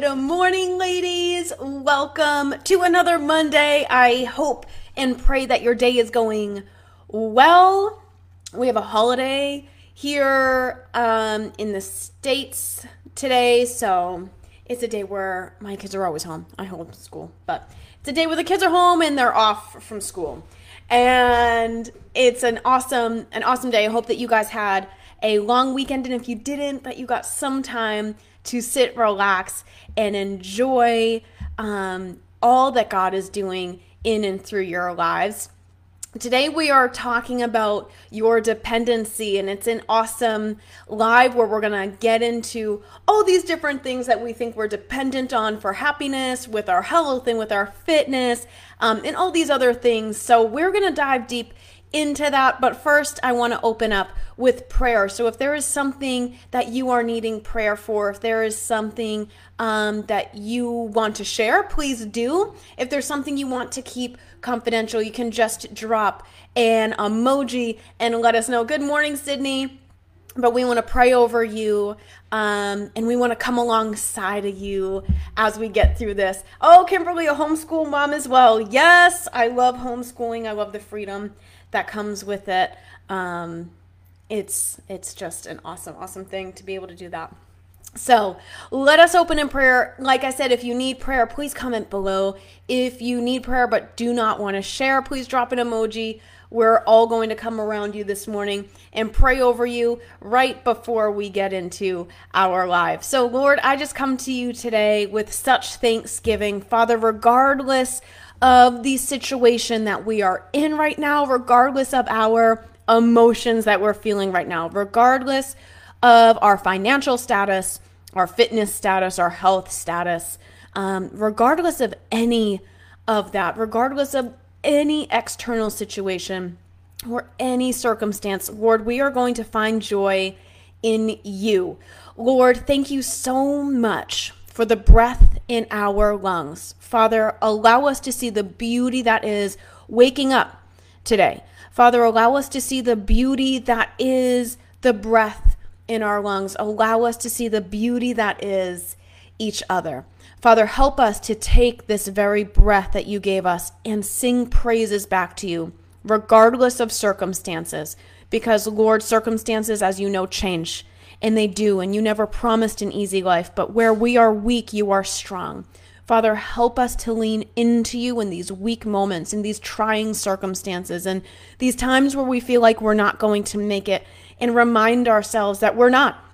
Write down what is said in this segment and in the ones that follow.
Good morning, ladies. Welcome to another Monday. I hope and pray that your day is going well. We have a holiday here um, in the States today, so it's a day where my kids are always home. I homeschool, but it's a day where the kids are home and they're off from school. And it's an awesome, an awesome day. I hope that you guys had a long weekend, and if you didn't, that you got some time to sit, relax, and enjoy um, all that God is doing in and through your lives. Today, we are talking about your dependency, and it's an awesome live where we're going to get into all these different things that we think we're dependent on for happiness, with our health, and with our fitness, um, and all these other things. So, we're going to dive deep into that. But first, I want to open up with prayer. So, if there is something that you are needing prayer for, if there is something um, that you want to share, please do. If there's something you want to keep confidential, you can just drop an emoji and let us know. Good morning, Sydney. But we want to pray over you um, and we want to come alongside of you as we get through this. Oh, Kimberly, a homeschool mom as well. Yes, I love homeschooling. I love the freedom that comes with it. Um, it's it's just an awesome, awesome thing to be able to do that. So let us open in prayer. Like I said, if you need prayer, please comment below. If you need prayer but do not want to share, please drop an emoji. We're all going to come around you this morning and pray over you right before we get into our lives. So, Lord, I just come to you today with such thanksgiving. Father, regardless of the situation that we are in right now, regardless of our emotions that we're feeling right now, regardless of our financial status, our fitness status, our health status, um, regardless of any of that, regardless of any external situation or any circumstance, Lord, we are going to find joy in you. Lord, thank you so much for the breath in our lungs. Father, allow us to see the beauty that is waking up today. Father, allow us to see the beauty that is the breath in our lungs. Allow us to see the beauty that is each other. Father, help us to take this very breath that you gave us and sing praises back to you, regardless of circumstances. Because, Lord, circumstances, as you know, change and they do, and you never promised an easy life, but where we are weak, you are strong. Father, help us to lean into you in these weak moments, in these trying circumstances, and these times where we feel like we're not going to make it, and remind ourselves that we're not.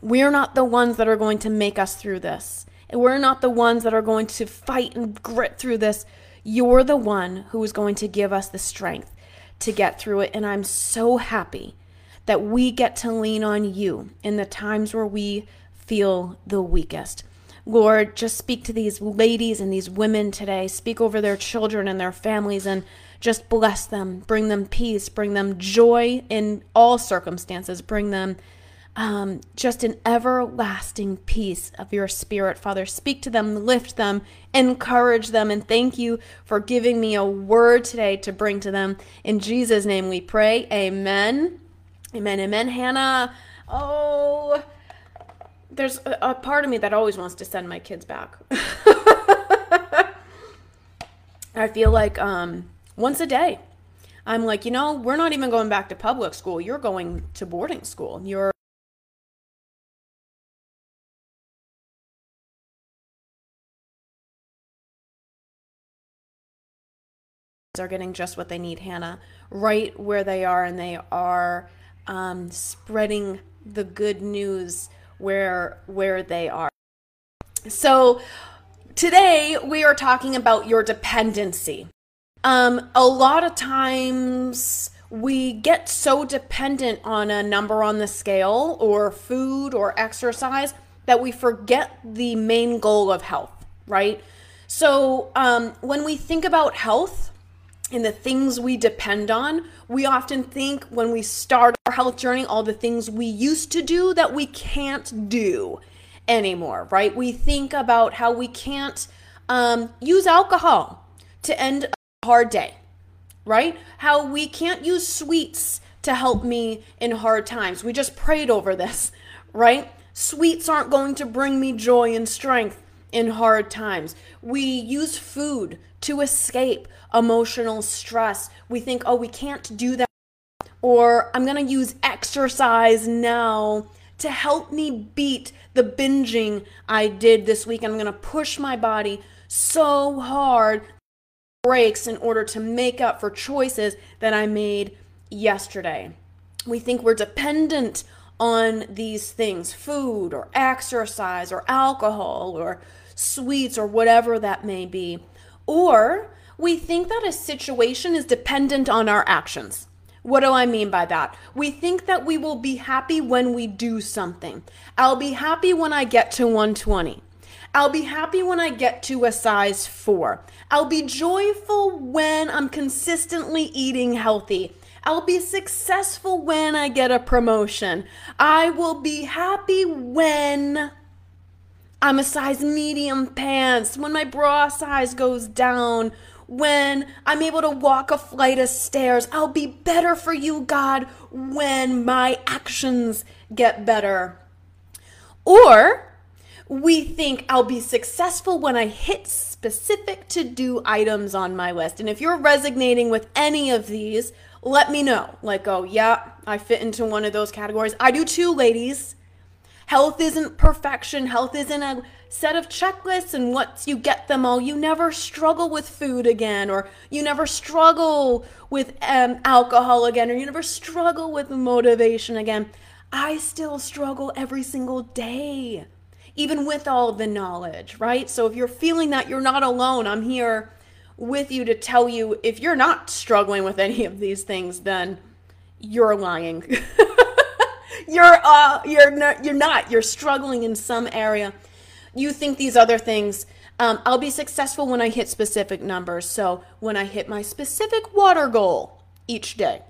We're not the ones that are going to make us through this. We're not the ones that are going to fight and grit through this. You're the one who is going to give us the strength to get through it. And I'm so happy that we get to lean on you in the times where we feel the weakest. Lord, just speak to these ladies and these women today. Speak over their children and their families and just bless them. Bring them peace. Bring them joy in all circumstances. Bring them um, just an everlasting peace of your spirit, Father. Speak to them, lift them, encourage them, and thank you for giving me a word today to bring to them. In Jesus' name we pray. Amen. Amen, amen, Hannah. Oh, there's a, a part of me that always wants to send my kids back. I feel like um, once a day, I'm like, you know, we're not even going back to public school. You're going to boarding school. You're are getting just what they need, Hannah, right where they are, and they are um, spreading the good news where where they are. So today we are talking about your dependency. Um, a lot of times we get so dependent on a number on the scale or food or exercise that we forget the main goal of health, right? So um, when we think about health, and the things we depend on, we often think when we start our health journey, all the things we used to do that we can't do anymore, right? We think about how we can't um, use alcohol to end a hard day, right? How we can't use sweets to help me in hard times. We just prayed over this, right? Sweets aren't going to bring me joy and strength in hard times. We use food to escape emotional stress. We think, oh, we can't do that. Or I'm going to use exercise now to help me beat the binging I did this week. I'm going to push my body so hard breaks in order to make up for choices that I made yesterday. We think we're dependent on these things food or exercise or alcohol or sweets or whatever that may be. Or we think that a situation is dependent on our actions. What do I mean by that? We think that we will be happy when we do something. I'll be happy when I get to 120. I'll be happy when I get to a size 4. I'll be joyful when I'm consistently eating healthy. I'll be successful when I get a promotion. I will be happy when I'm a size medium pants, when my bra size goes down, when I'm able to walk a flight of stairs. I'll be better for you, God, when my actions get better. Or we think I'll be successful when I hit specific to do items on my list. And if you're resonating with any of these, let me know. Like, oh, yeah, I fit into one of those categories. I do too, ladies. Health isn't perfection. Health isn't a set of checklists, and once you get them all, you never struggle with food again, or you never struggle with um, alcohol again, or you never struggle with motivation again. I still struggle every single day, even with all the knowledge, right? So if you're feeling that you're not alone, I'm here with you to tell you if you're not struggling with any of these things, then you're lying. you're uh you're not you're not. You're struggling in some area. You think these other things um, i'll be successful when i hit specific numbers. So when i hit my specific water goal each day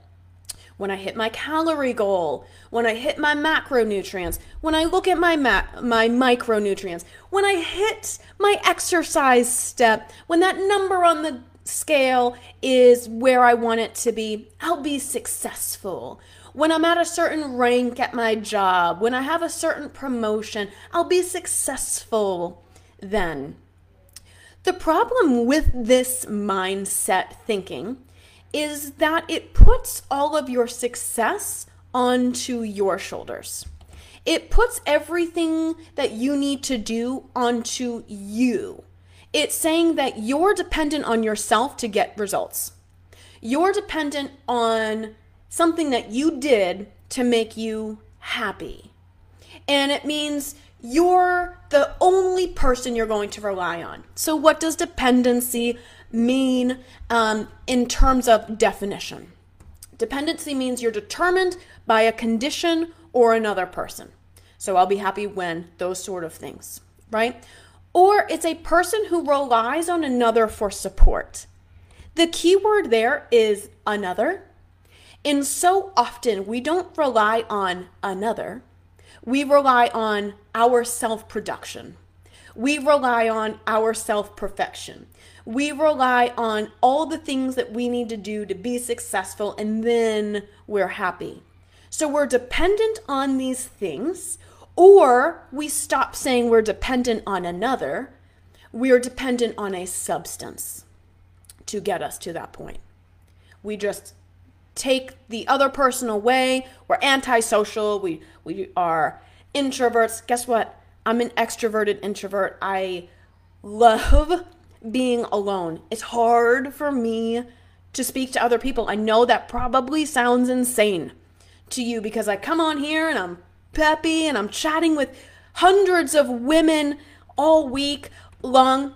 when i hit my calorie goal when i hit my macronutrients when i look at my ma- my micronutrients when i hit my exercise step when that number on the scale is where i want it to be i'll be successful when I'm at a certain rank at my job, when I have a certain promotion, I'll be successful then. The problem with this mindset thinking is that it puts all of your success onto your shoulders. It puts everything that you need to do onto you. It's saying that you're dependent on yourself to get results. You're dependent on something that you did to make you happy. And it means you're the only person you're going to rely on. So, what does dependency mean um, in terms of definition? Dependency means you're determined by a condition or another person. So, I'll be happy when those sort of things, right? Or it's a person who relies on another for support. The key word there is another and so often we don't rely on another, we rely on our self production. We rely on our self perfection. We rely on all the things that we need to do to be successful, and then we're happy. So we're dependent on these things, or we stop saying we're dependent on another. We are dependent on a substance to get us to that point. We just take the other person away. We're antisocial. We we are introverts. Guess what? I'm an extroverted introvert. I love being alone. It's hard for me to speak to other people. I know that probably sounds insane to you because I come on here and I'm peppy and I'm chatting with hundreds of women all week long.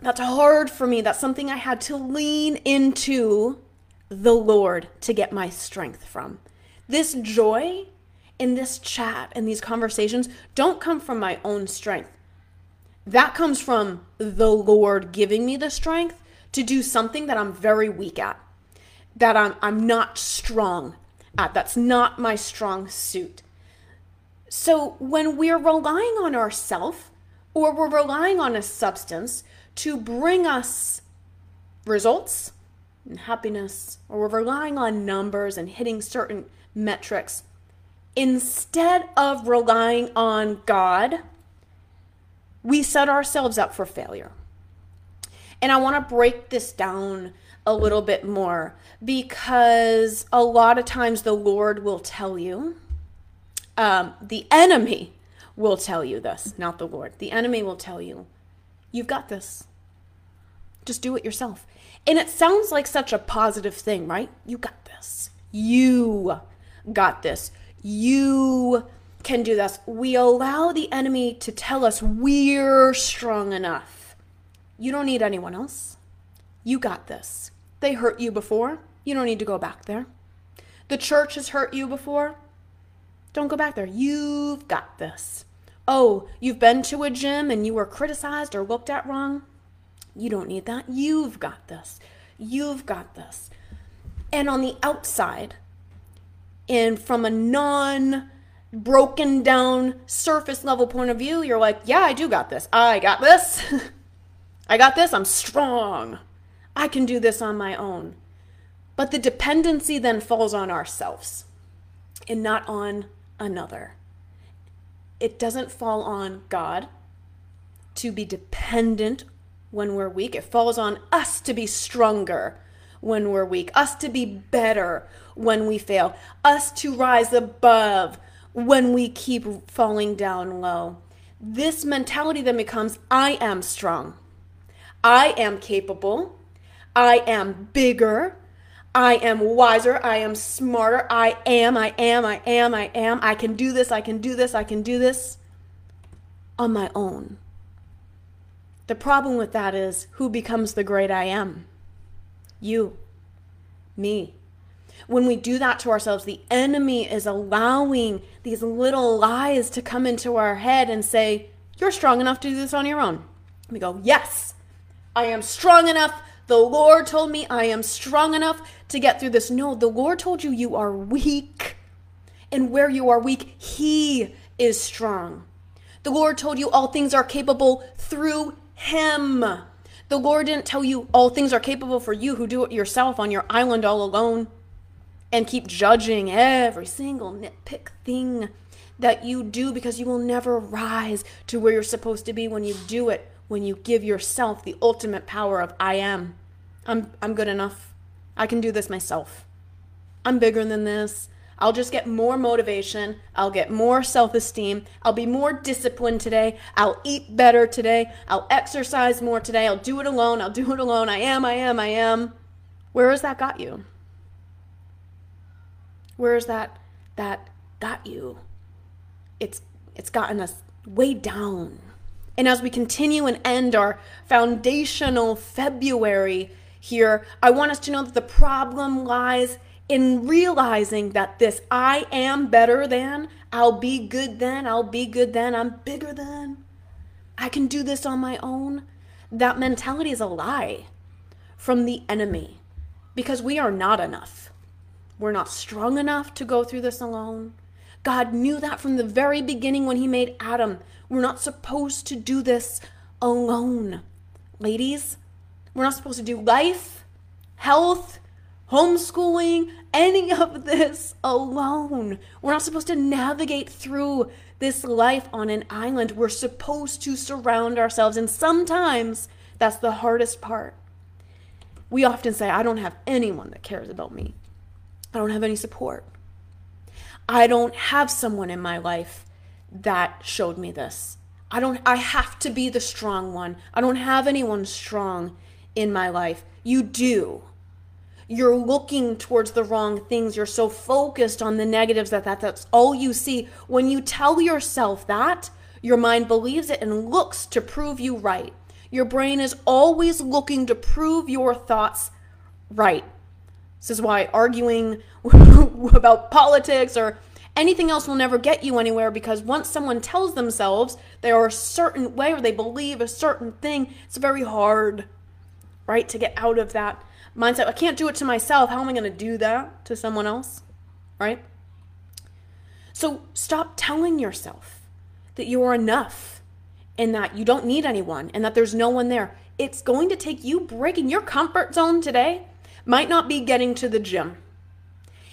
That's hard for me. That's something I had to lean into the Lord to get my strength from. This joy in this chat and these conversations don't come from my own strength. That comes from the Lord giving me the strength to do something that I'm very weak at, that I'm, I'm not strong at. That's not my strong suit. So when we're relying on ourself or we're relying on a substance to bring us results, and happiness, or we're relying on numbers and hitting certain metrics, instead of relying on God, we set ourselves up for failure. And I want to break this down a little bit more because a lot of times the Lord will tell you, um, the enemy will tell you this, not the Lord. The enemy will tell you, you've got this. Just do it yourself. And it sounds like such a positive thing, right? You got this. You got this. You can do this. We allow the enemy to tell us we're strong enough. You don't need anyone else. You got this. They hurt you before. You don't need to go back there. The church has hurt you before. Don't go back there. You've got this. Oh, you've been to a gym and you were criticized or looked at wrong. You don't need that. You've got this. You've got this. And on the outside, and from a non broken down surface level point of view, you're like, yeah, I do got this. I got this. I got this. I'm strong. I can do this on my own. But the dependency then falls on ourselves and not on another. It doesn't fall on God to be dependent when we're weak. It falls on us to be stronger when we're weak, us to be better when we fail, us to rise above when we keep falling down low. This mentality then becomes I am strong, I am capable, I am bigger. I am wiser. I am smarter. I am, I am, I am, I am. I can do this. I can do this. I can do this on my own. The problem with that is who becomes the great I am? You, me. When we do that to ourselves, the enemy is allowing these little lies to come into our head and say, You're strong enough to do this on your own. We go, Yes, I am strong enough. The Lord told me I am strong enough to get through this. No, the Lord told you you are weak. And where you are weak, He is strong. The Lord told you all things are capable through him. The Lord didn't tell you all things are capable for you who do it yourself on your island all alone and keep judging every single nitpick thing that you do because you will never rise to where you're supposed to be when you do it, when you give yourself the ultimate power of I am. I'm I'm good enough. I can do this myself. I'm bigger than this. I'll just get more motivation. I'll get more self esteem. I'll be more disciplined today. I'll eat better today. I'll exercise more today. I'll do it alone. I'll do it alone. I am, I am, I am. Where has that got you? Where is that that got you? It's it's gotten us way down. And as we continue and end our foundational February here, I want us to know that the problem lies in realizing that this I am better than, I'll be good then, I'll be good then, I'm bigger than, I can do this on my own, that mentality is a lie from the enemy because we are not enough. We're not strong enough to go through this alone. God knew that from the very beginning when He made Adam. We're not supposed to do this alone. Ladies, we're not supposed to do life, health, homeschooling, any of this alone. We're not supposed to navigate through this life on an island. We're supposed to surround ourselves, and sometimes that's the hardest part. We often say, I don't have anyone that cares about me, I don't have any support. I don't have someone in my life that showed me this. I don't I have to be the strong one. I don't have anyone strong in my life. You do you're looking towards the wrong things. You're so focused on the negatives that, that that's all you see. When you tell yourself that, your mind believes it and looks to prove you right. Your brain is always looking to prove your thoughts right. This is why arguing about politics or anything else will never get you anywhere because once someone tells themselves they are a certain way or they believe a certain thing, it's very hard, right, to get out of that mindset. I can't do it to myself. How am I going to do that to someone else? Right? So stop telling yourself that you are enough and that you don't need anyone and that there's no one there. It's going to take you breaking your comfort zone today. Might not be getting to the gym.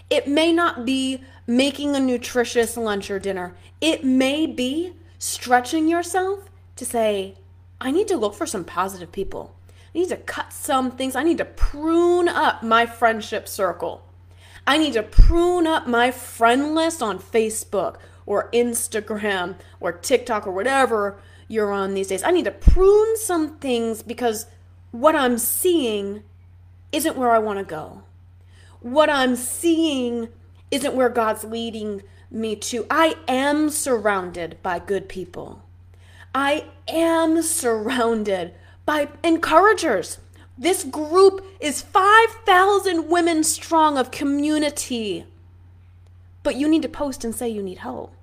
It may not be making a nutritious lunch or dinner. It may be stretching yourself to say, I need to look for some positive people. I need to cut some things. I need to prune up my friendship circle. I need to prune up my friend list on Facebook or Instagram or TikTok or whatever you're on these days. I need to prune some things because what I'm seeing isn't where I want to go. What I'm seeing isn't where God's leading me to. I am surrounded by good people. I am surrounded by encouragers. This group is 5,000 women strong of community. But you need to post and say you need help.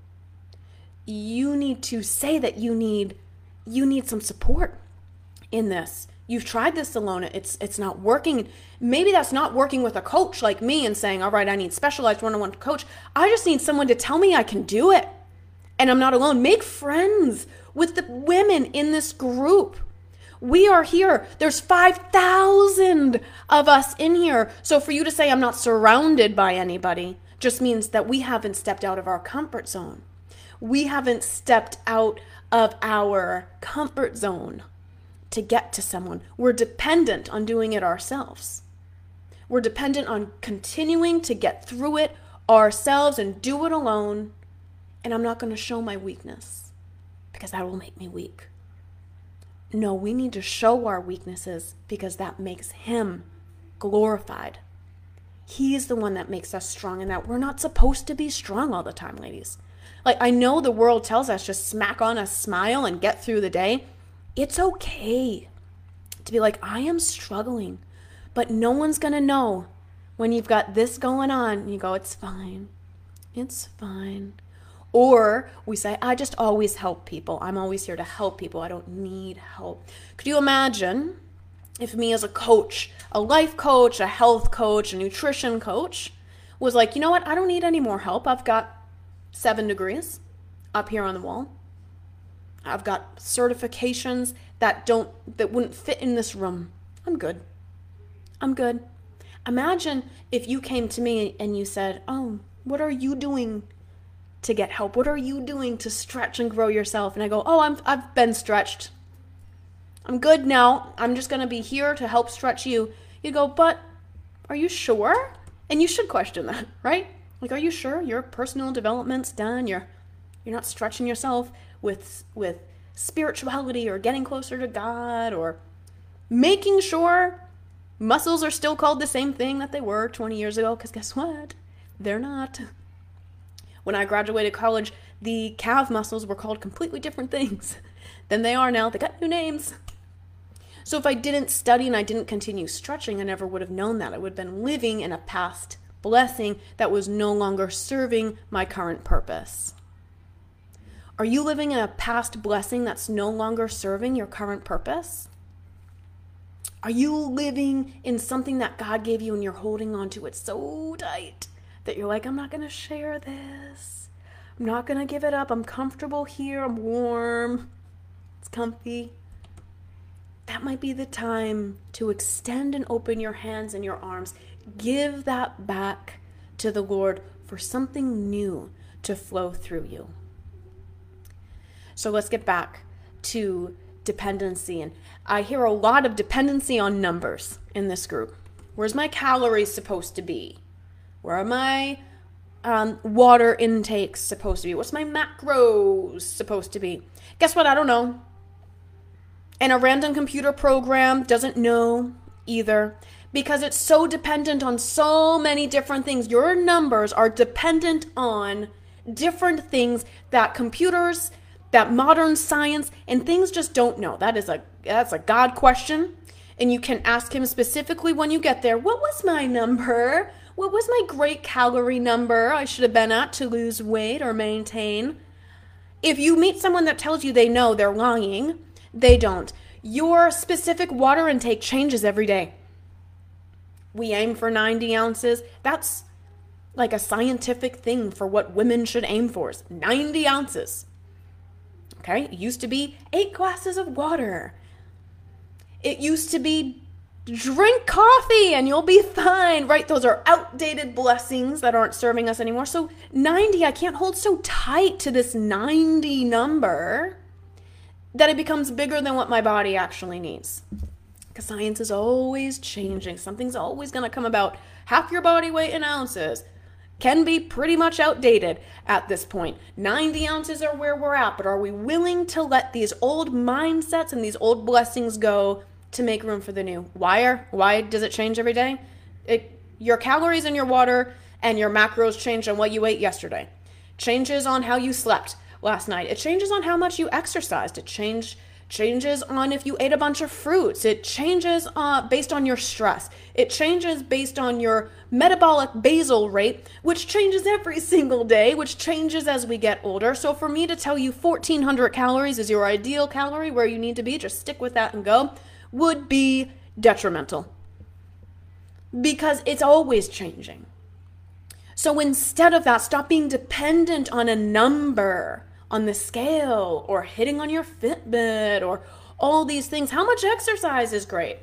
You need to say that you need you need some support in this. You've tried this alone. It's it's not working. Maybe that's not working with a coach like me and saying, "All right, I need specialized one-on-one coach." I just need someone to tell me I can do it. And I'm not alone. Make friends with the women in this group. We are here. There's 5,000 of us in here. So for you to say I'm not surrounded by anybody just means that we haven't stepped out of our comfort zone. We haven't stepped out of our comfort zone to get to someone. We're dependent on doing it ourselves. We're dependent on continuing to get through it ourselves and do it alone. And I'm not going to show my weakness because that will make me weak. No, we need to show our weaknesses because that makes Him glorified. He is the one that makes us strong, and that we're not supposed to be strong all the time, ladies. Like, I know the world tells us just smack on a smile and get through the day. It's okay to be like, I am struggling, but no one's to know when you've got this going on. You go, it's fine. It's fine. Or we say, I just always help people. I'm always here to help people. I don't need help. Could you imagine if me as a coach, a life coach, a health coach, a nutrition coach, was like, you know what? I don't need any more help. I've got seven degrees up here on the wall. I've got certifications that don't that wouldn't fit in this room. I'm good. I'm good. Imagine if you came to me and you said, "Oh, what are you doing to get help? What are you doing to stretch and grow yourself?" And I go, "Oh, I'm I've been stretched. I'm good now. I'm just going to be here to help stretch you." You go, "But are you sure?" And you should question that, right? Like, are you sure your personal development's done? You're you're not stretching yourself with with spirituality or getting closer to God or making sure muscles are still called the same thing that they were 20 years ago because guess what? They're not. When I graduated college, the calf muscles were called completely different things than they are now. They got new names. So if I didn't study and I didn't continue stretching, I never would have known that. I would have been living in a past blessing that was no longer serving my current purpose. Are you living in a past blessing that's no longer serving your current purpose? Are you living in something that God gave you and you're holding on to it so tight that you're like, I'm not going to share this. I'm not going to give it up. I'm comfortable here. I'm warm. It's comfy. That might be the time to extend and open your hands and your arms. Give that back to the Lord for something new to flow through you. So let's get back to dependency. And I hear a lot of dependency on numbers in this group. Where's my calories supposed to be? Where are my um, water intakes supposed to be? What's my macros supposed to be? Guess what? I don't know. And a random computer program doesn't know either because it's so dependent on so many different things. Your numbers are dependent on different things that computers that modern science and things just don't know. That is a that's a God question. And you can ask him specifically when you get there, what was my number? What was my great calorie number I should have been at to lose weight or maintain? If you meet someone that tells you they know, they're lying. They don't. Your specific water intake changes every day. We aim for 90 ounces. That's like a scientific thing for what women should aim for. is 90 ounces. Okay? It used to be eight glasses of water. It used to be drink coffee and you'll be fine, right? Those are outdated blessings that aren't serving us anymore. So 90, I can't hold so tight to this 90 number. that it becomes bigger than what my body actually needs. Because science is always changing. Something's always going to come about. Half your body weight in ounces can be pretty much outdated at this point. 90 ounces are where we're at, but are we willing to let these old mindsets and these old blessings go to make room for the new? Why are why does it change every day? It, your calories in your water and your macros change on what you ate yesterday. Changes on how you slept last night. It changes on how much you exercised. It change changes on if you ate a bunch of fruits. It changes uh, based on your stress. It changes based on your metabolic basal rate, which changes every single day, which changes as we get older. So for me to tell you 1400 calories is your ideal calorie where you need to be, just stick with that and go, would be detrimental. Because it's always changing. So instead of that, stop being dependent on a number on the scale or hitting on your Fitbit or all these things. How much exercise is great?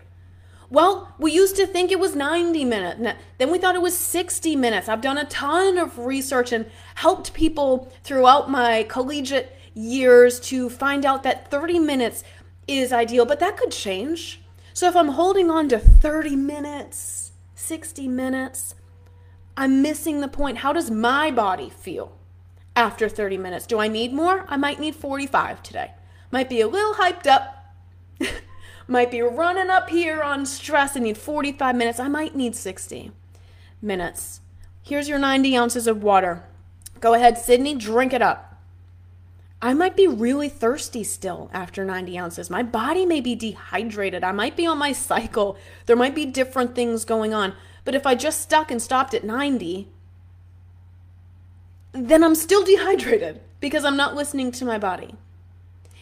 Well, we used to think it was 90 minutes. Then we thought it was 60 minutes. I've done a ton of research and helped people throughout my collegiate years to find out that 30 minutes is ideal, but that could change. So if I'm holding on to 30 minutes, 60 minutes, I'm missing the point. How does my body feel? after 30 minutes. Do I need more? I might need 45 today. Might be a little hyped up. might be running up here on stress and need 45 minutes. I might need 60 minutes. Here's your 90 ounces of water. Go ahead, Sydney, drink it up. I might be really thirsty still after 90 ounces. My body may be dehydrated. I might be on my cycle. There might be different things going on. But if I just stuck and stopped at 90, then I'm still dehydrated because I'm not listening to my body.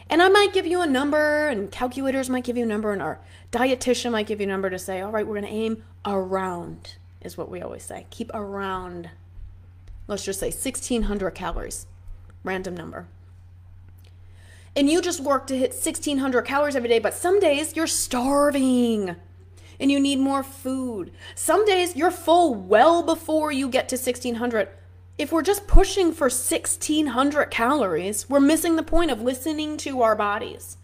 And I might give you a number, and calculators might give you a number, and our dietitian might give you a number to say, all right, we're going to aim around, is what we always say. Keep around, let's just say 1600 calories, random number. And you just work to hit 1600 calories every day, but some days you're starving and you need more food. Some days you're full well before you get to 1600 if we're just pushing for 1600 calories, we're missing the point of listening to our bodies.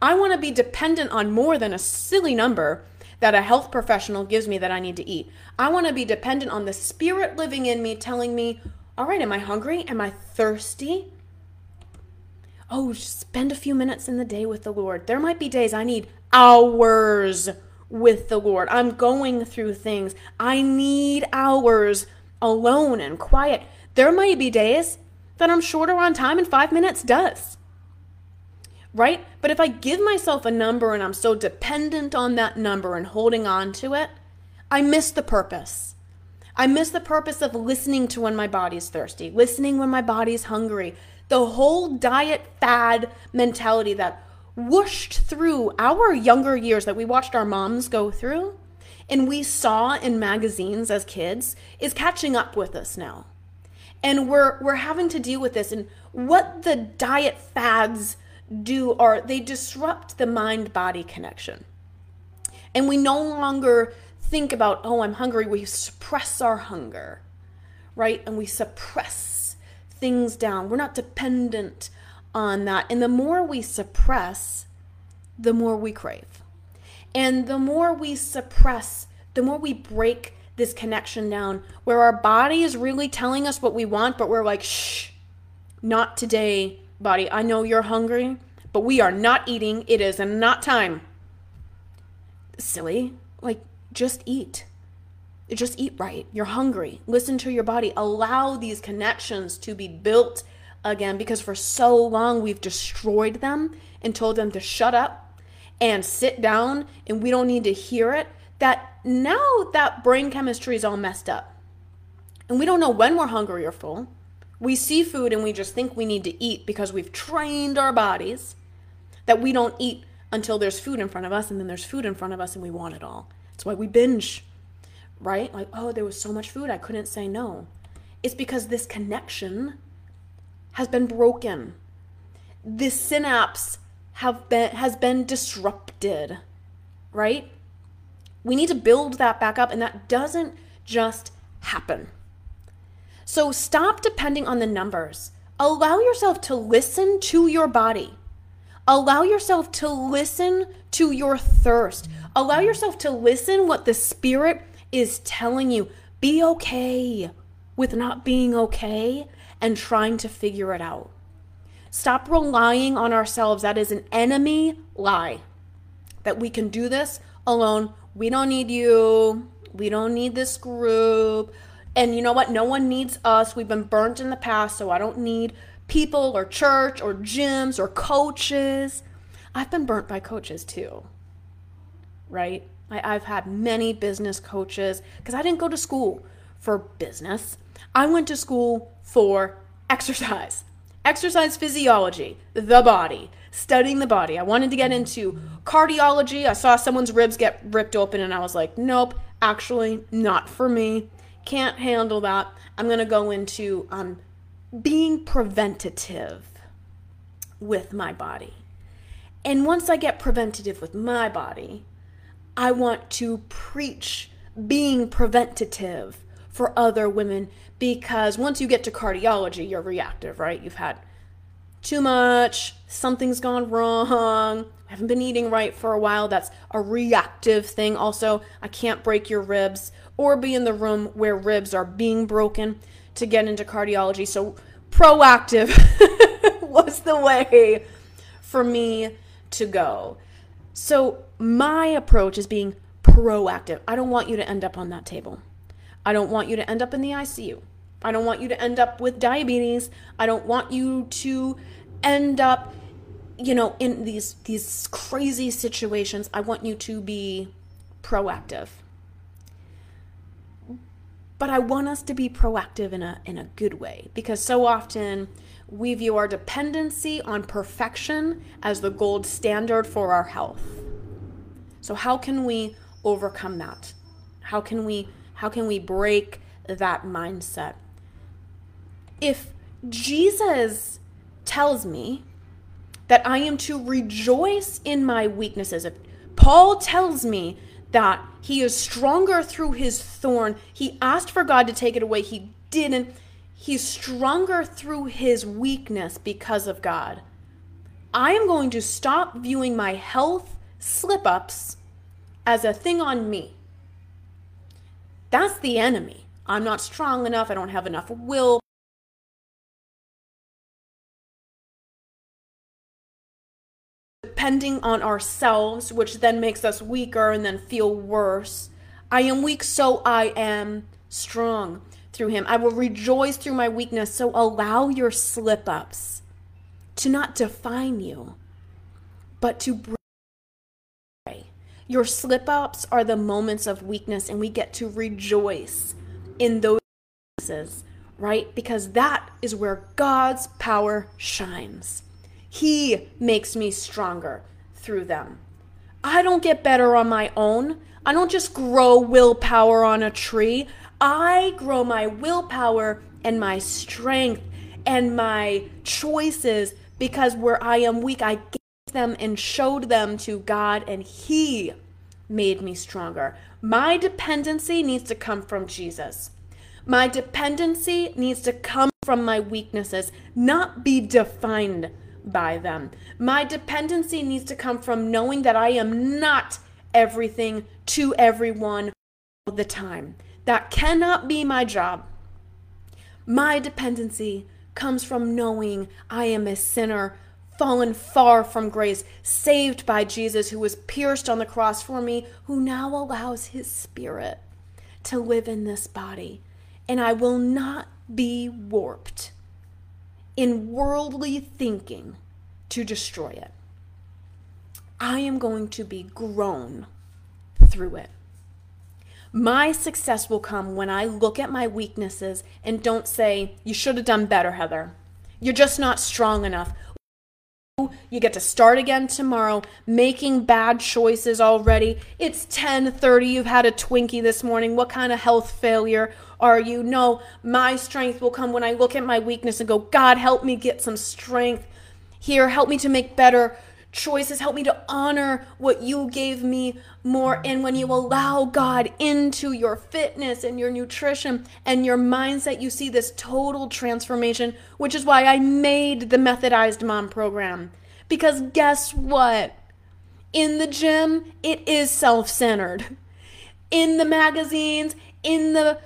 I want to be dependent on more than a silly number that a health professional gives me that I need to eat. I want to be dependent on the spirit living in me telling me, all right, am I hungry? Am I thirsty? Oh, spend a few minutes in the day with the Lord. There might be days I need hours with the Lord. I'm going through things. I need hours alone and quiet. There might be days that I'm shorter on time and five minutes does. Right? But if I give myself a number and I'm so dependent on that number and holding on to it, I miss the purpose. I miss the purpose of listening to when my body's thirsty, listening when my body's hungry. The whole diet fad mentality that whooshed through our younger years that we watched our moms go through and we saw in magazines as kids is catching up with us now. And we're we're having to deal with this and what the diet fads do are they disrupt the mind body connection. And we no longer think about oh i'm hungry. We suppress our hunger right? And we suppress things down we're not dependent on that and the more we suppress the more we crave and the more we suppress the more we break this connection down where our body is really telling us what we want, but we're like, shh, not today, body. I know you're hungry, but we are not eating. It is not time. Silly. Like, just eat. Just eat right. You're hungry. Listen to your body. Allow these connections to be built again because for so long we've destroyed them and told them to shut up and sit down and we don't need to hear it that now that brain chemistry is all messed up and we don't know when we're hungry or full. We see food and we just think we need to eat because we've trained our bodies that we don't eat until there's food in front of us and then there's food in front of us and we want it all. That's why we binge, right? Like, oh, there was so much food, I couldn't say no. It's because this connection has been broken. This synapse have been has been disrupted, right? We need to build that back up, and that doesn't just happen. So stop depending on the numbers. Allow yourself to listen to your body. Allow yourself to listen to your thirst. Allow yourself to listen what the Spirit is telling you. Be okay with not being okay and trying to figure it out. Stop relying on ourselves. That is an enemy lie. That we can do this alone. We don't need you. We don't need this group. And you know what? No one needs us. We've been burnt in the past, so I don't need people or church or gyms or coaches. I've been burnt by coaches too, right? I, have had many business coaches because I didn't go to school for business. I went to school for exercise, exercise physiology, the body, studying the body. I wanted to get into cardiology. I saw someone's ribs get ripped open and I was like, nope, actually, not for me. Can't handle that. I'm going to go into um, being preventative with my body. And once I get preventative with my body, I want to preach being preventative for other women because once you get to cardiology, you're reactive, right? You've had too much, something's gone wrong, I haven't been eating right for a while. That's a reactive thing. Also, I can't break your ribs or be in the room where ribs are being broken to get into cardiology. So, proactive was the way for me to go. So, my approach is being proactive. I don't want you to end up on that table. I don't want you to end up in the ICU. I don't want you to end up with diabetes. I don't want you to end up you know in these these crazy situations. I want you to be proactive. But I want us to be proactive in a in a good way because so often we view our dependency on perfection as the gold standard for our health. So how can we overcome that? How can we how can we break that mindset? If Jesus tells me that I am to rejoice in my weaknesses, if Paul tells me that he is stronger through his thorn, he asked for God to take it away, he didn't he's stronger through his weakness because of God. I am going to stop viewing my health slip ups as a thing on me. That's the enemy. I'm not strong enough. I don't have enough will. Depending on ourselves, which then makes us weaker and then feel worse. I am weak, so I am strong through him. I will rejoice through my weakness. So allow your slip ups to not define you, but to bring. Your slip ups are the moments of weakness, and we get to rejoice in those right? Because that is where God's power shines. He makes me stronger through them. I don't get better on my own. I don't just grow willpower on a tree. I grow my willpower and my strength and my choices because where I am weak, I gave them and showed them to God, and He made me stronger. My dependency needs to come from Jesus. My dependency needs to come from my weaknesses, not be defined by them. My dependency needs to come from knowing that I am not everything to everyone all the time. That cannot be my job. My dependency comes from knowing I am a sinner, fallen far from grace, saved by Jesus, who was pierced on the cross for me, who now allows his spirit to live in this body. And I will not be warped in worldly thinking to destroy it. I am going to be grown through it. My success will come when I look at my weaknesses and don't say, You should have done better, Heather. You're just not strong enough. You get to start again tomorrow, making bad choices already. It's 10:30. You've had a Twinkie this morning. What kind of health failure are you? No, my strength will come when I look at my weakness and go, God, help me get some strength here. Help me to make better choices. Help me to honor what you gave me more. And when you allow God into your fitness and your nutrition and your mindset, you see this total transformation, which is why I made the Methodized Mom program. Because guess what? In the gym, it is self centered. In the magazines, in the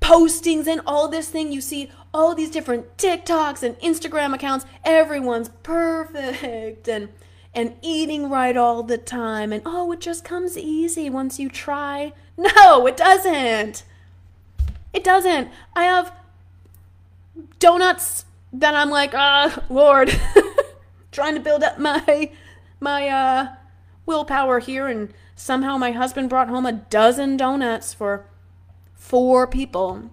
postings, and all this thing, you see all these different TikToks and Instagram accounts. Everyone's perfect and and eating right all the time and oh it just comes easy once you try. No it doesn't. It doesn't. I have donuts that i'm like ah lord trying to build up my my uh willpower here and somehow my husband brought home a dozen donuts for four people.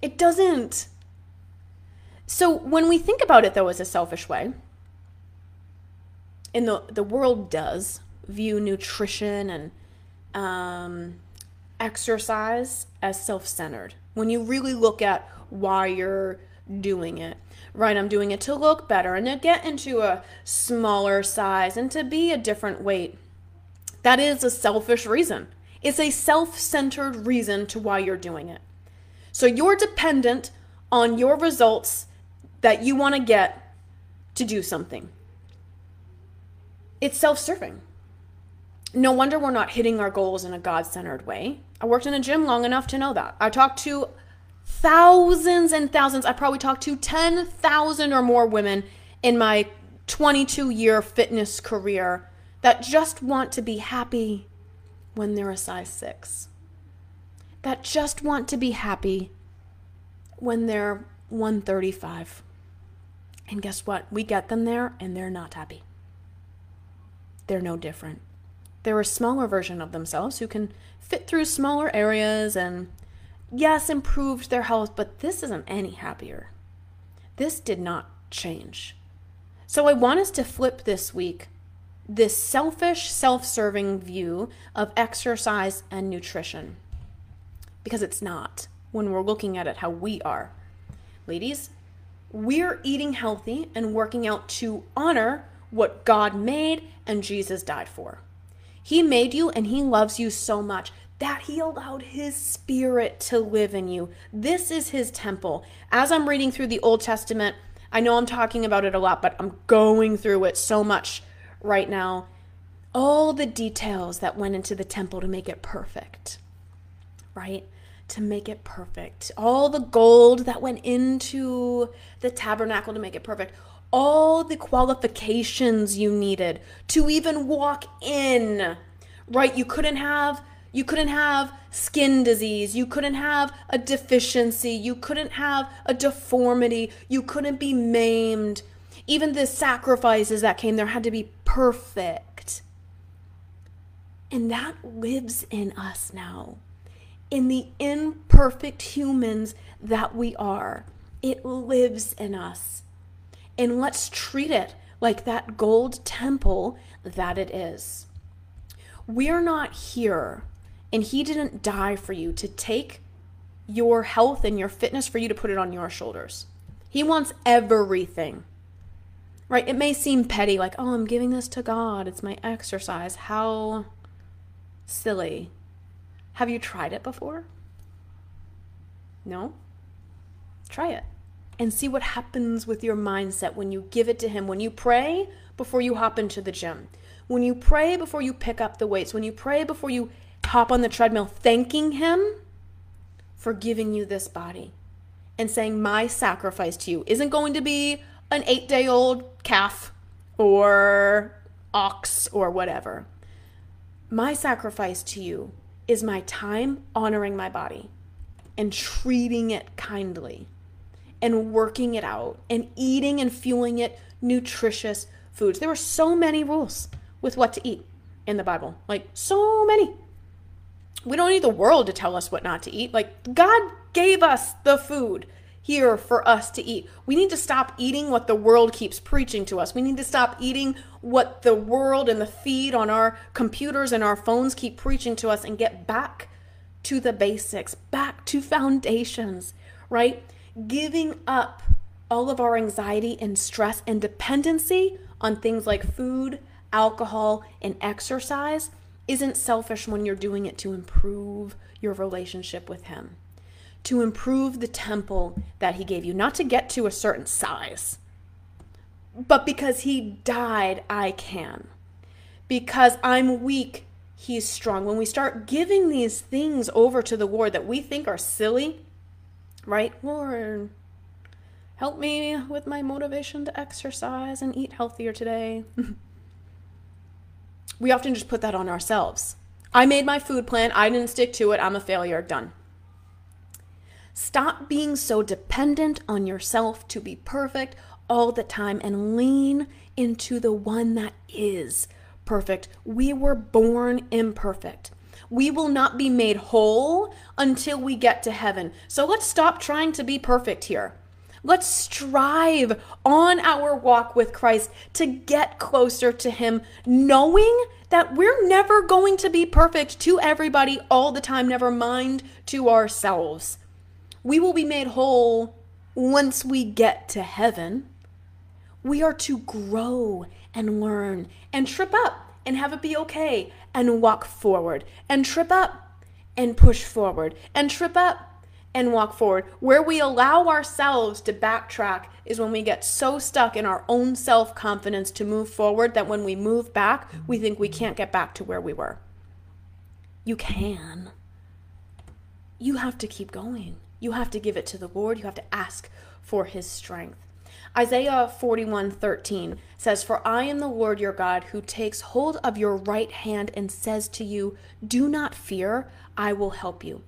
It doesn't. So when we think about it though as a selfish way in the the world does view nutrition and um, exercise as self-centered. When you really look at why you're doing it right? I'm doing it to look better and to get into a smaller size and to be a different weight. That is a selfish reason. It's a self-centered reason to why you're doing it. So you're dependent on your results that you want to get to do something it's self serving. No wonder we're not hitting our goals in a God centered way. I worked in a gym long enough to know that. I talked to thousands and thousands, I probably talked to 10,000 or more women in my 22 year fitness career that just want to be happy when they're a size six, that just want to be happy when they're 135. And guess what? We get them there and they're not happy they're no different. They're a smaller version of themselves who can fit through smaller areas and, yes, improved their health, but this isn't any happier. This did not change. So I want us to flip this week this selfish, self serving view of exercise and nutrition. Because it's not when we're looking at it how we are. Ladies, we're eating healthy and working out to honor what God made and Jesus died for. He made you and He loves you so much that He allowed His Spirit to live in you. This is His temple. As I'm reading through the Old Testament, I know I'm talking about it a lot, but I'm going through it so much right now. All the details that went into the temple to make it perfect, right? To make it perfect. All the gold that went into the tabernacle to make it perfect all the qualifications you needed to even walk in right? You couldn't have you couldn't have skin disease. You couldn't have a deficiency. You couldn't have a deformity. You couldn't be maimed. Even the sacrifices that came there had to be perfect. And that lives in us now. In the imperfect humans that we are it lives in us and let's treat it like that gold temple that it is. We're not here, and He didn't die for you to take your health and your fitness for you to put it on your shoulders. He wants everything. Right? It may seem petty, like, oh, I'm giving this to God. It's my exercise. How silly. Have you tried it before? No? Try it and see what happens with your mindset when you give it to Him. When you pray before you hop into the gym, when you pray before you pick up the weights, when you pray before you hop on the treadmill, thanking Him for giving you this body and saying, My sacrifice to you isn't going to be an eight day old calf or ox or whatever. My sacrifice to you is my time honoring my body and treating it kindly and working it out and eating and fueling it nutritious foods. There were so many rules with what to eat in the Bible. Like, so many. We don't need the world to tell us what not to eat. Like, God gave us the food here for us to eat. We need to stop eating what the world keeps preaching to us. We need to stop eating what the world and the feed on our computers and our phones keep preaching to us and get back to the basics, back to foundations, right? Giving up all of our anxiety and stress and dependency on things like food, alcohol, and exercise isn't selfish when you're doing it to improve your relationship with Him, to improve the temple that He gave you, not to get to a certain size, but because he died, I can. Because I'm weak, he's strong. When we start giving these things over to the Lord that we think are silly, right? Lord, help me with my motivation to exercise and eat healthier today. we often just put that on ourselves. I made my food plan, I didn't stick to it, I'm a failure, done. Stop being so dependent on yourself to be perfect all the time and lean into the one that is perfect. We were born imperfect. We will not be made whole until we get to heaven. So let's stop trying to be perfect here. Let's strive on our walk with Christ to get closer to Him, knowing that we're never going to be perfect to everybody all the time, never mind to ourselves. We will be made whole once we get to heaven. We are to grow and learn and trip up and have it be okay and walk forward and trip up and push forward and trip up and walk forward. Where we allow ourselves to backtrack is when we get so stuck in our own self confidence to move forward that when we move back, we think we can't get back to where we were. You can. You have to keep going. You have to give it to the Lord. You have to ask for his strength. Isaiah 41 13 says, For I am the Lord your God who takes hold of your right hand and says to you, Do not fear, I will help you.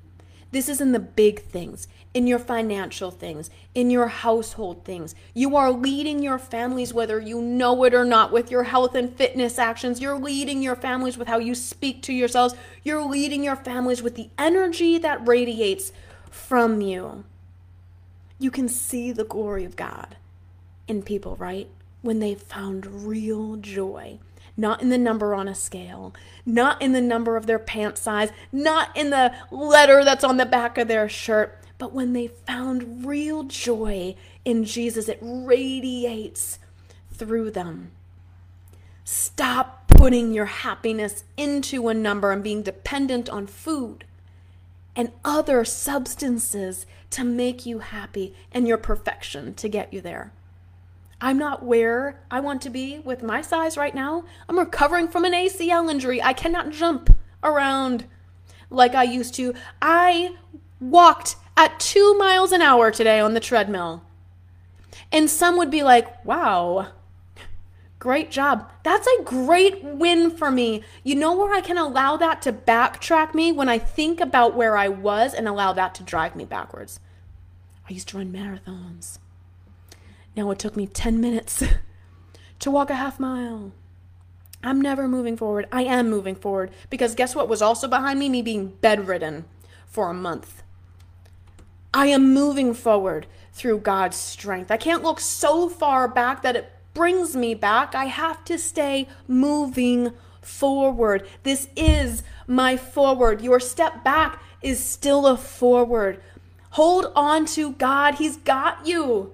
This is in the big things, in your financial things, in your household things. You are leading your families, whether you know it or not, with your health and fitness actions. You're leading your families with how you speak to yourselves. You're leading your families with the energy that radiates from you. You can see the glory of God in people, right? When they've found real joy, not in the number on a scale, not in the number of their pant size, not in the letter that's on the back of their shirt, but when they found real joy in Jesus, it radiates through them. Stop putting your happiness into a number and being dependent on food and other substances to make you happy and your perfection to get you there. I'm not where I want to be with my size right now. I'm recovering from an ACL injury. I cannot jump around like I used to. I walked at two miles an hour today on the treadmill. And some would be like, wow, great job. That's a great win for me. You know where I can allow that to backtrack me when I think about where I was and allow that to drive me backwards? I used to run marathons. Now it took me 10 minutes to walk a half mile. I'm never moving forward. I am moving forward because guess what was also behind me? Me being bedridden for a month. I am moving forward through God's strength. I can't look so far back that it brings me back. I have to stay moving forward. This is my forward. Your step back is still a forward. Hold on to God. He's got you.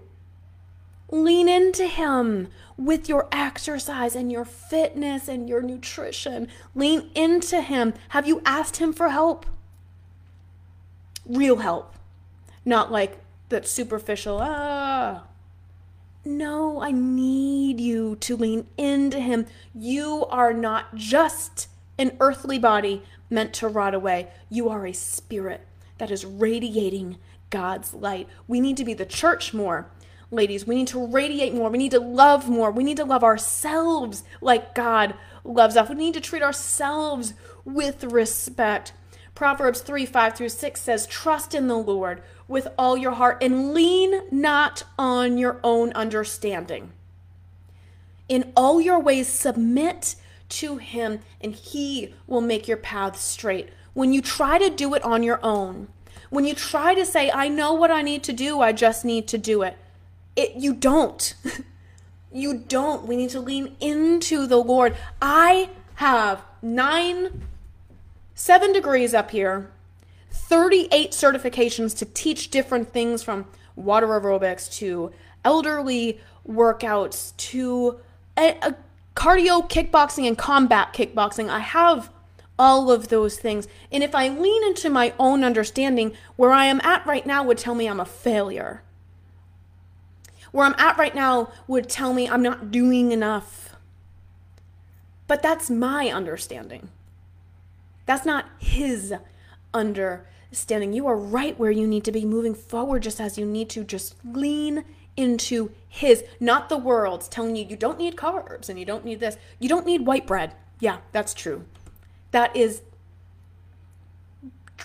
Lean into Him with your exercise and your fitness and your nutrition. Lean into Him. Have you asked Him for help? Real help, not like that superficial, ah. No, I need you to lean into Him. You are not just an earthly body meant to rot away, you are a spirit that is radiating God's light. We need to be the church more ladies. We need to radiate more. We need to love more. We need to love ourselves like God loves us. We need to treat ourselves with respect. Proverbs 3 5 through 6 says, Trust in the Lord with all your heart and lean not on your own understanding. In all your ways, submit to Him, and He will make your path straight. When you try to do it on your own, when you try to say, I know what I need to do, I just need to do it, it you don't. you don't. We need to lean into the Lord. I have nine, seven degrees up here, 38 certifications to teach different things from water aerobics to elderly workouts to a, a cardio kickboxing and combat kickboxing. I have all of those things. And if I lean into my own understanding, where I am at right now would tell me I'm a failure. Where I'm at right now would tell me I'm not doing enough. But that's my understanding. That's not his understanding. You are right where you need to be moving forward just as you need to. Just lean into his, not the world's telling you you don't need carbs and you don't need this. You don't need white bread. Yeah, that's true. That is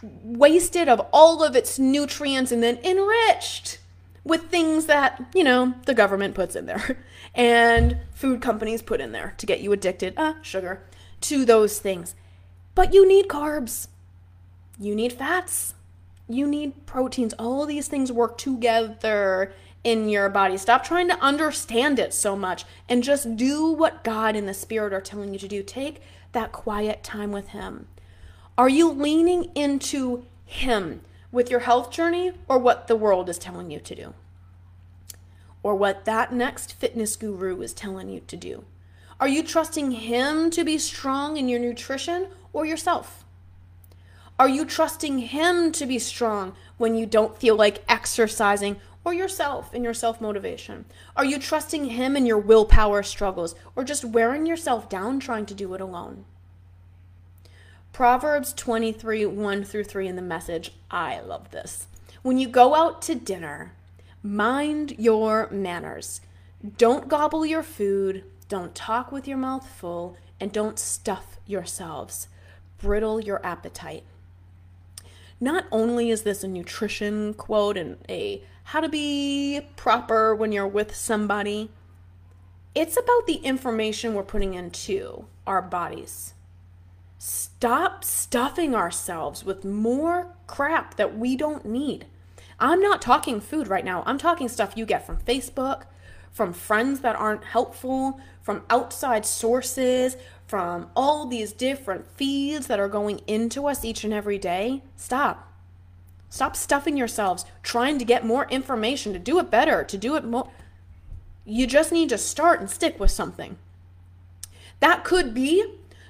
wasted of all of its nutrients and then enriched with things that, you know, the government puts in there and food companies put in there to get you addicted, ah, sugar, to those things. But you need carbs. You need fats. You need proteins. All these things work together in your body. Stop trying to understand it so much and just do what God and the Spirit are telling you to do. Take that quiet time with Him. Are you leaning into Him with your health journey or what the world is telling you to do? Or what that next fitness guru is telling you to do? Are you trusting Him to be strong in your nutrition or yourself? Are you trusting Him to be strong when you don't feel like exercising or yourself in your self motivation? Are you trusting Him in your willpower struggles or just wearing yourself down trying to do it alone? Proverbs 23 1 through 3 in the message. I love this. When you go out to dinner, mind your manners. Don't gobble your food, don't talk with your mouth full, and don't stuff yourselves. Brittle your appetite. Not only is this a nutrition quote and a how to be proper when you're with somebody, it's about the information we're putting into our bodies. Stop stuffing ourselves with more crap that we don't need. I'm not talking food right now. I'm talking stuff you get from Facebook, from friends that aren't helpful, from outside sources, from all these different feeds that are going into us each and every day. Stop. Stop stuffing yourselves trying to get more information, to do it better, to do it more. You just need to start and stick with something. That could be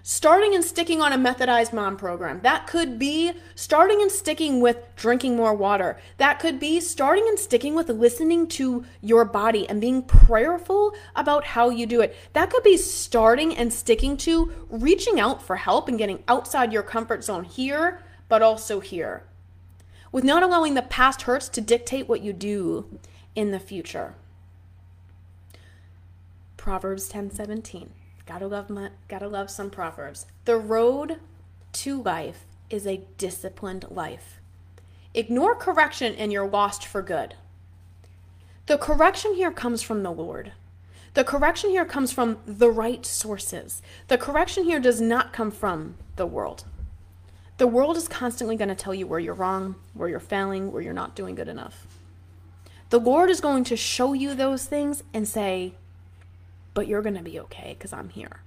starting and sticking on a methodized mom program. That could be starting and sticking with drinking more water. That could be starting and sticking with listening to your body and being prayerful about how you do it. That could be starting and sticking to reaching out for help and getting outside your comfort zone here, but also here. With not allowing the past hurts to dictate what you do in the future. Proverbs 10:17 Gotta love my, gotta love some proverbs. The road to life is a disciplined life. Ignore correction and you're lost for good. The correction here comes from the Lord. The correction here comes from the right sources. The correction here does not come from the world. The world is constantly going to tell you where you're wrong, where you're failing, where you're not doing good enough. The Lord is going to show you those things and say, but you're going to be okay because I'm here.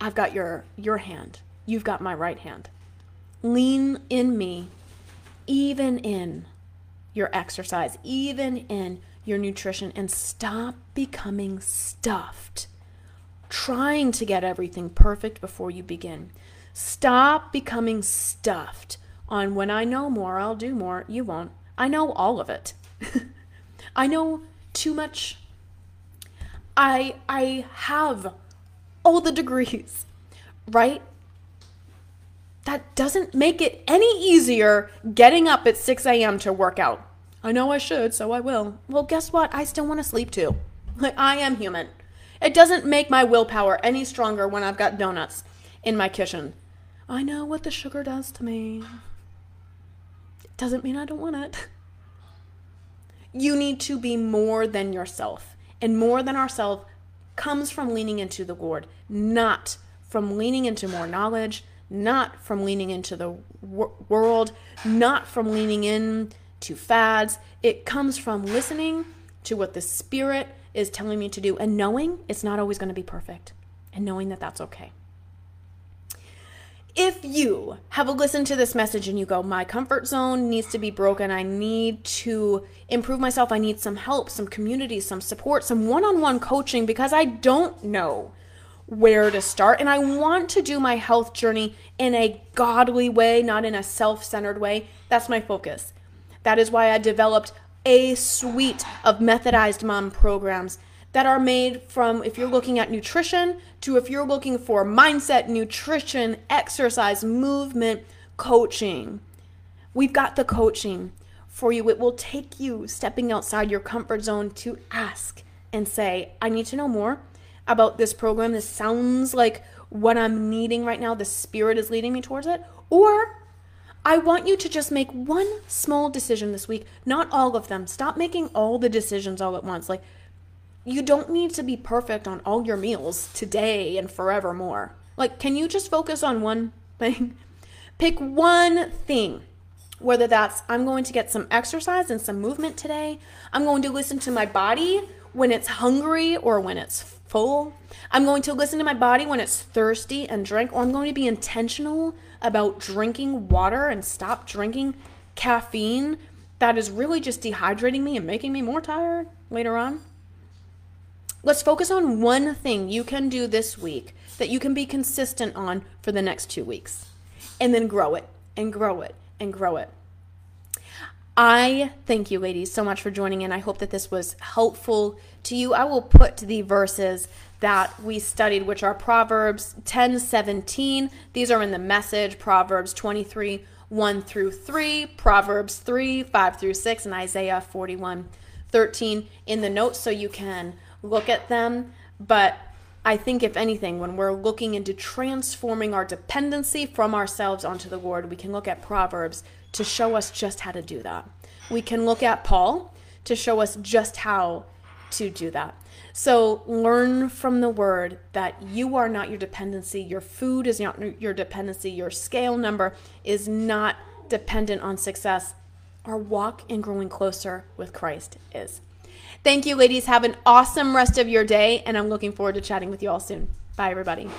I've got your your hand. You've got my right hand. Lean in me even in your exercise, even in your nutrition and stop becoming stuffed. Trying to get everything perfect before you begin. Stop becoming stuffed on when I know more, I'll do more. You won't. I know all of it. I know too much I I have all the degrees, right? That doesn't make it any easier getting up at 6 a.m. to work out. I know I should, so I will. Well, guess what? I still want to sleep too. Like, I am human. It doesn't make my willpower any stronger when I've got donuts in my kitchen. I know what the sugar does to me. It doesn't mean I don't want it. You need to be more than yourself and more than ourselves comes from leaning into the Lord, not from leaning into more knowledge, not from leaning into the wor- world, not from leaning in to fads. It comes from listening to what the Spirit is telling me to do and knowing it's not always going to be perfect and knowing that that's okay. If you have listened to this message and you go, my comfort zone needs to be broken, I need to improve myself, I need some help, some community, some support, some one on one coaching because I don't know where to start. And I want to do my health journey in a godly way, not in a self centered way. That's my focus. That is why I developed a suite of methodized mom programs that are made from if you're looking at nutrition to if you're looking for mindset, nutrition, exercise, movement, coaching. We've got the coaching for you. It will take you stepping outside your comfort zone to ask and say, I need to know more about this program. This sounds like what I'm needing right now. The spirit is leading me towards it. Or I want you to just make one small decision this week, not all of them. Stop making all the decisions all at once. Like, you don't need to be perfect on all your meals today and forevermore. Like, can you just focus on one thing? Pick one thing. Whether that's I'm going to get some exercise and some movement today, I'm going to listen to my body when it's hungry or when it's full. I'm going to listen to my body when it's thirsty and drink, or I'm going to be intentional about drinking water and stop drinking caffeine that is really just dehydrating me and making me more tired later on. Let's focus on one thing you can do this week that you can be consistent on for the next two weeks, and then grow it and grow it and grow it. I thank you, ladies, so much for joining in. I hope that this was helpful to you. I will put the verses that we studied, which are Proverbs 10 17. These are in the message, Proverbs 23 1 through 3, Proverbs 3 5 through 6, and Isaiah 41 13 in the notes so you can look at them. But I think, if anything, when we're looking into transforming our dependency from ourselves onto the Lord, we can look at Proverbs to show us just how to do that. We can look at Paul to show us just how to do that. So learn from the word that you are not your dependency. Your food is not your dependency. Your scale number is not dependent on success. Our walk in growing closer with Christ is. Thank you, ladies. Have an awesome rest of your day, and I'm looking forward to chatting with you all soon. Bye, everybody.